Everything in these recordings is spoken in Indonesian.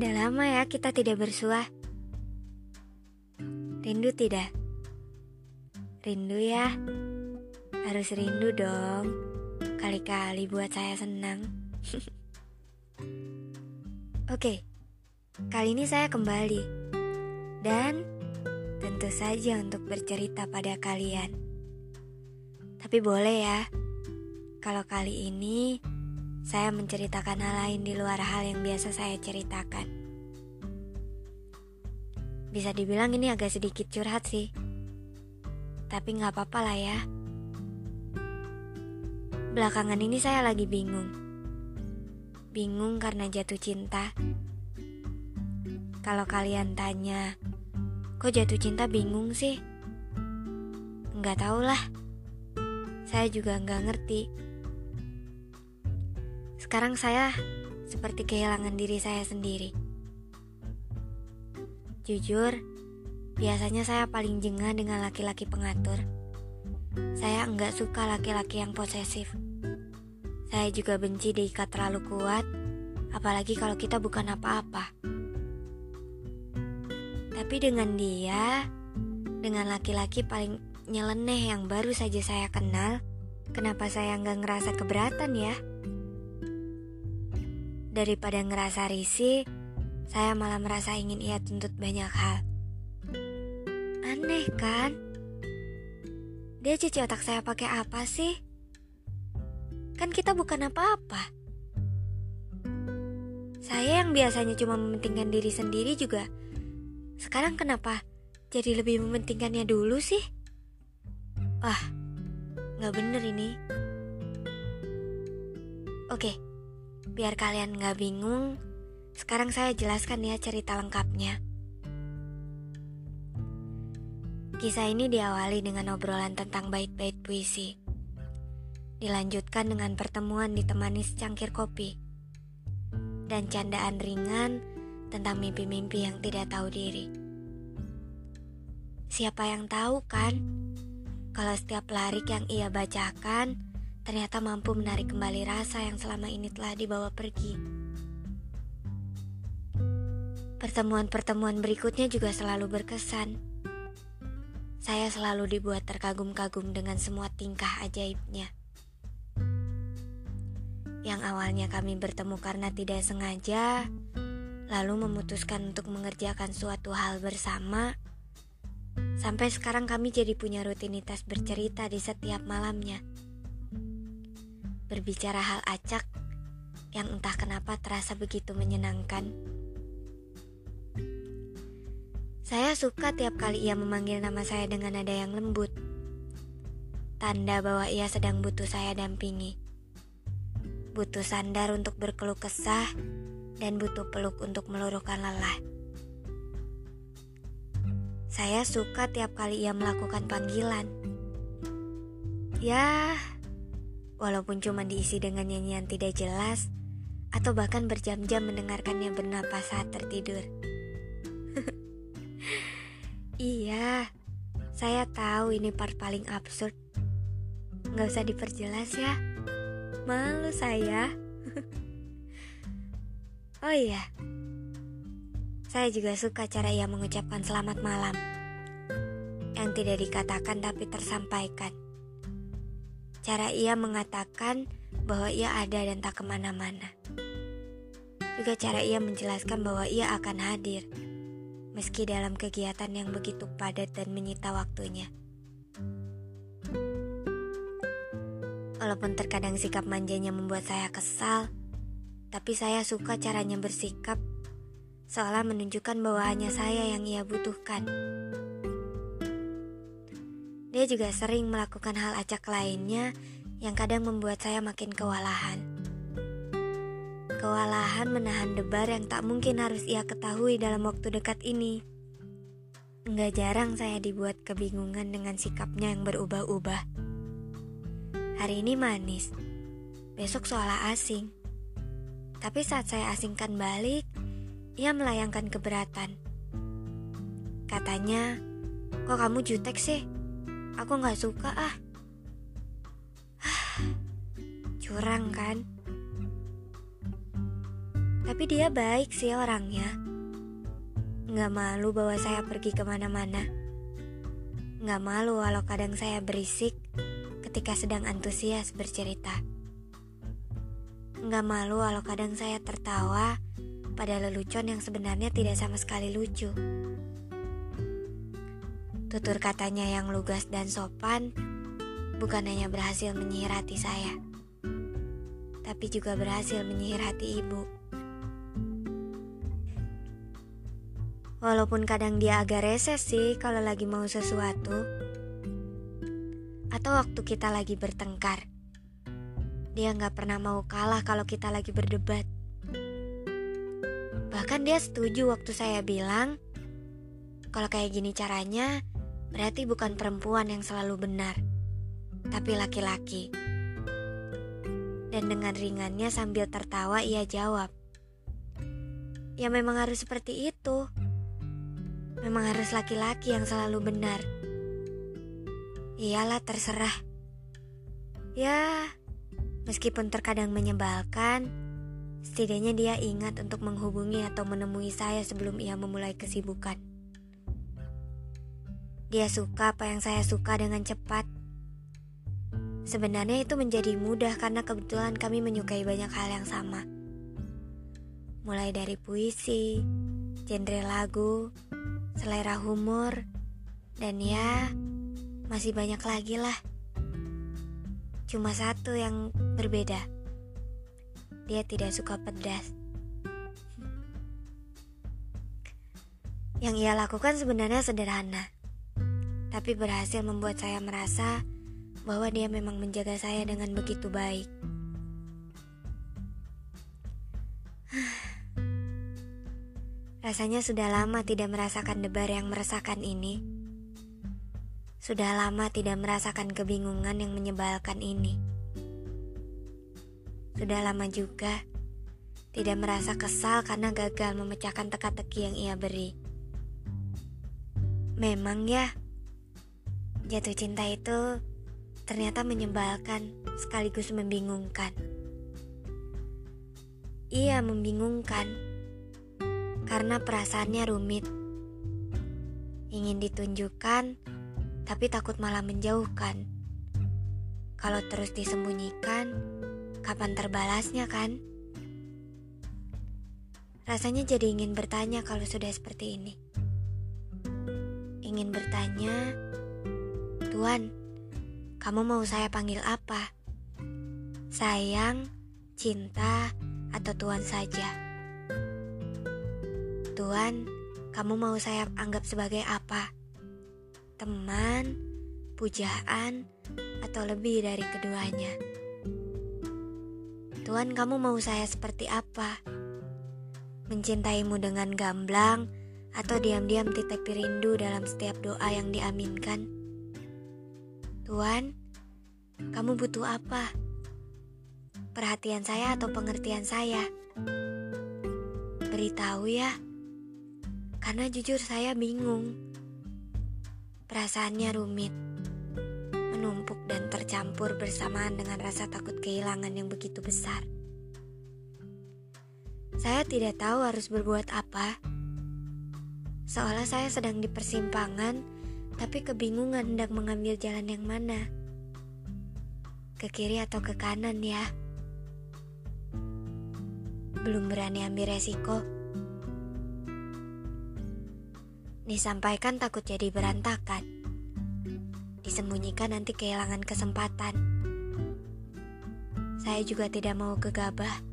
Udah lama ya kita tidak bersuah. Rindu tidak? Rindu ya? Harus rindu dong. Kali-kali buat saya senang. Oke, kali ini saya kembali. Dan tentu saja untuk bercerita pada kalian. Tapi boleh ya, kalau kali ini saya menceritakan hal lain di luar hal yang biasa saya ceritakan. Bisa dibilang ini agak sedikit curhat sih. Tapi nggak apa-apa lah ya. Belakangan ini saya lagi bingung. Bingung karena jatuh cinta. Kalau kalian tanya, kok jatuh cinta bingung sih? Nggak tahu lah. Saya juga nggak ngerti sekarang saya seperti kehilangan diri saya sendiri. Jujur, biasanya saya paling jengah dengan laki-laki pengatur. Saya enggak suka laki-laki yang posesif. Saya juga benci diikat terlalu kuat, apalagi kalau kita bukan apa-apa. Tapi dengan dia, dengan laki-laki paling nyeleneh yang baru saja saya kenal, kenapa saya nggak ngerasa keberatan ya? Daripada ngerasa risih, saya malah merasa ingin ia tuntut banyak hal. Aneh kan? Dia cuci otak saya pakai apa sih? Kan kita bukan apa-apa. Saya yang biasanya cuma mementingkan diri sendiri juga sekarang kenapa jadi lebih mementingkannya dulu sih? Wah, nggak bener ini. Oke, Biar kalian gak bingung, sekarang saya jelaskan ya cerita lengkapnya. Kisah ini diawali dengan obrolan tentang bait-bait puisi. Dilanjutkan dengan pertemuan ditemani secangkir kopi. Dan candaan ringan tentang mimpi-mimpi yang tidak tahu diri. Siapa yang tahu kan? Kalau setiap larik yang ia bacakan ternyata mampu menarik kembali rasa yang selama ini telah dibawa pergi. Pertemuan-pertemuan berikutnya juga selalu berkesan. Saya selalu dibuat terkagum-kagum dengan semua tingkah ajaibnya. Yang awalnya kami bertemu karena tidak sengaja, lalu memutuskan untuk mengerjakan suatu hal bersama. Sampai sekarang kami jadi punya rutinitas bercerita di setiap malamnya berbicara hal acak yang entah kenapa terasa begitu menyenangkan. Saya suka tiap kali ia memanggil nama saya dengan nada yang lembut. Tanda bahwa ia sedang butuh saya dampingi. Butuh sandar untuk berkeluh kesah dan butuh peluk untuk meluruhkan lelah. Saya suka tiap kali ia melakukan panggilan. Ya, walaupun cuma diisi dengan nyanyian tidak jelas atau bahkan berjam-jam mendengarkannya bernapas saat tertidur. iya, saya tahu ini part paling absurd. Nggak usah diperjelas ya. Malu saya. oh iya, saya juga suka cara ia mengucapkan selamat malam. Yang tidak dikatakan tapi tersampaikan. Cara ia mengatakan bahwa ia ada dan tak ke mana-mana. Juga cara ia menjelaskan bahwa ia akan hadir, meski dalam kegiatan yang begitu padat dan menyita waktunya. Walaupun terkadang sikap manjanya membuat saya kesal, tapi saya suka caranya bersikap seolah menunjukkan bahwa hanya saya yang ia butuhkan. Dia juga sering melakukan hal acak lainnya yang kadang membuat saya makin kewalahan. Kewalahan menahan debar yang tak mungkin harus ia ketahui dalam waktu dekat ini. Enggak jarang saya dibuat kebingungan dengan sikapnya yang berubah-ubah. Hari ini manis, besok seolah asing. Tapi saat saya asingkan balik, ia melayangkan keberatan. Katanya, kok kamu jutek sih? Aku gak suka ah. Curang kan? Tapi dia baik sih orangnya. Nggak malu bawa saya pergi ke mana-mana. Nggak malu walau kadang saya berisik ketika sedang antusias bercerita. Nggak malu walau kadang saya tertawa pada lelucon yang sebenarnya tidak sama sekali lucu. Tutur katanya yang lugas dan sopan bukan hanya berhasil menyihir hati saya, tapi juga berhasil menyihir hati ibu. Walaupun kadang dia agak reses sih kalau lagi mau sesuatu. Atau waktu kita lagi bertengkar. Dia nggak pernah mau kalah kalau kita lagi berdebat. Bahkan dia setuju waktu saya bilang, kalau kayak gini caranya, berarti bukan perempuan yang selalu benar, tapi laki-laki. Dan dengan ringannya sambil tertawa ia jawab, Ya memang harus seperti itu. Memang harus laki-laki yang selalu benar. Iyalah terserah. Ya, meskipun terkadang menyebalkan, setidaknya dia ingat untuk menghubungi atau menemui saya sebelum ia memulai kesibukan. Dia suka apa yang saya suka dengan cepat. Sebenarnya itu menjadi mudah karena kebetulan kami menyukai banyak hal yang sama. Mulai dari puisi, genre lagu, selera humor, dan ya masih banyak lagi lah. Cuma satu yang berbeda. Dia tidak suka pedas. Yang ia lakukan sebenarnya sederhana, tapi berhasil membuat saya merasa bahwa dia memang menjaga saya dengan begitu baik. Rasanya sudah lama tidak merasakan debar yang meresahkan ini. Sudah lama tidak merasakan kebingungan yang menyebalkan ini. Sudah lama juga tidak merasa kesal karena gagal memecahkan teka-teki yang ia beri. Memang ya, jatuh cinta itu ternyata menyebalkan sekaligus membingungkan. Ia membingungkan karena perasaannya rumit. Ingin ditunjukkan, tapi takut malah menjauhkan. Kalau terus disembunyikan, kapan terbalasnya kan? Rasanya jadi ingin bertanya kalau sudah seperti ini. Ingin bertanya, Tuan, kamu mau saya panggil apa? Sayang, cinta, atau Tuan saja? Tuhan, kamu mau saya anggap sebagai apa? Teman, pujaan, atau lebih dari keduanya? Tuhan, kamu mau saya seperti apa? Mencintaimu dengan gamblang atau diam-diam titik rindu dalam setiap doa yang diaminkan? Tuhan, kamu butuh apa? Perhatian saya atau pengertian saya? Beritahu ya. Karena jujur saya bingung. Perasaannya rumit, menumpuk dan tercampur bersamaan dengan rasa takut kehilangan yang begitu besar. Saya tidak tahu harus berbuat apa. Seolah saya sedang di persimpangan, tapi kebingungan hendak mengambil jalan yang mana. Ke kiri atau ke kanan ya. Belum berani ambil resiko. Disampaikan takut jadi berantakan. Disembunyikan nanti kehilangan kesempatan. Saya juga tidak mau gegabah.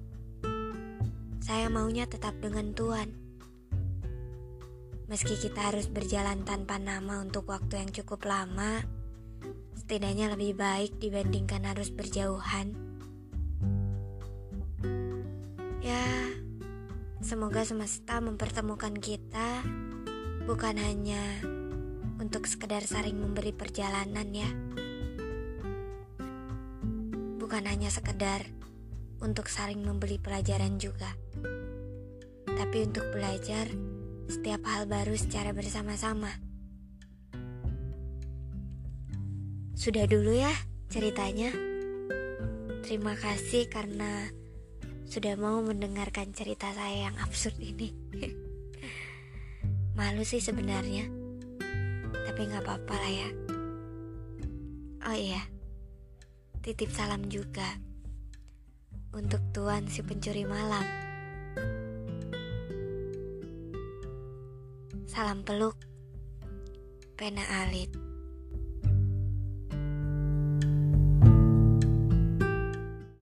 Saya maunya tetap dengan Tuhan. Meski kita harus berjalan tanpa nama untuk waktu yang cukup lama, setidaknya lebih baik dibandingkan harus berjauhan. Ya, semoga semesta mempertemukan kita bukan hanya untuk sekedar saling memberi perjalanan ya. Bukan hanya sekedar untuk saling membeli pelajaran juga. Tapi untuk belajar setiap hal baru secara bersama-sama. Sudah dulu ya ceritanya. Terima kasih karena sudah mau mendengarkan cerita saya yang absurd ini. Malu sih sebenarnya, tapi nggak apa-apa lah ya. Oh iya, titip salam juga untuk Tuan si pencuri malam. Salam peluk, pena alit.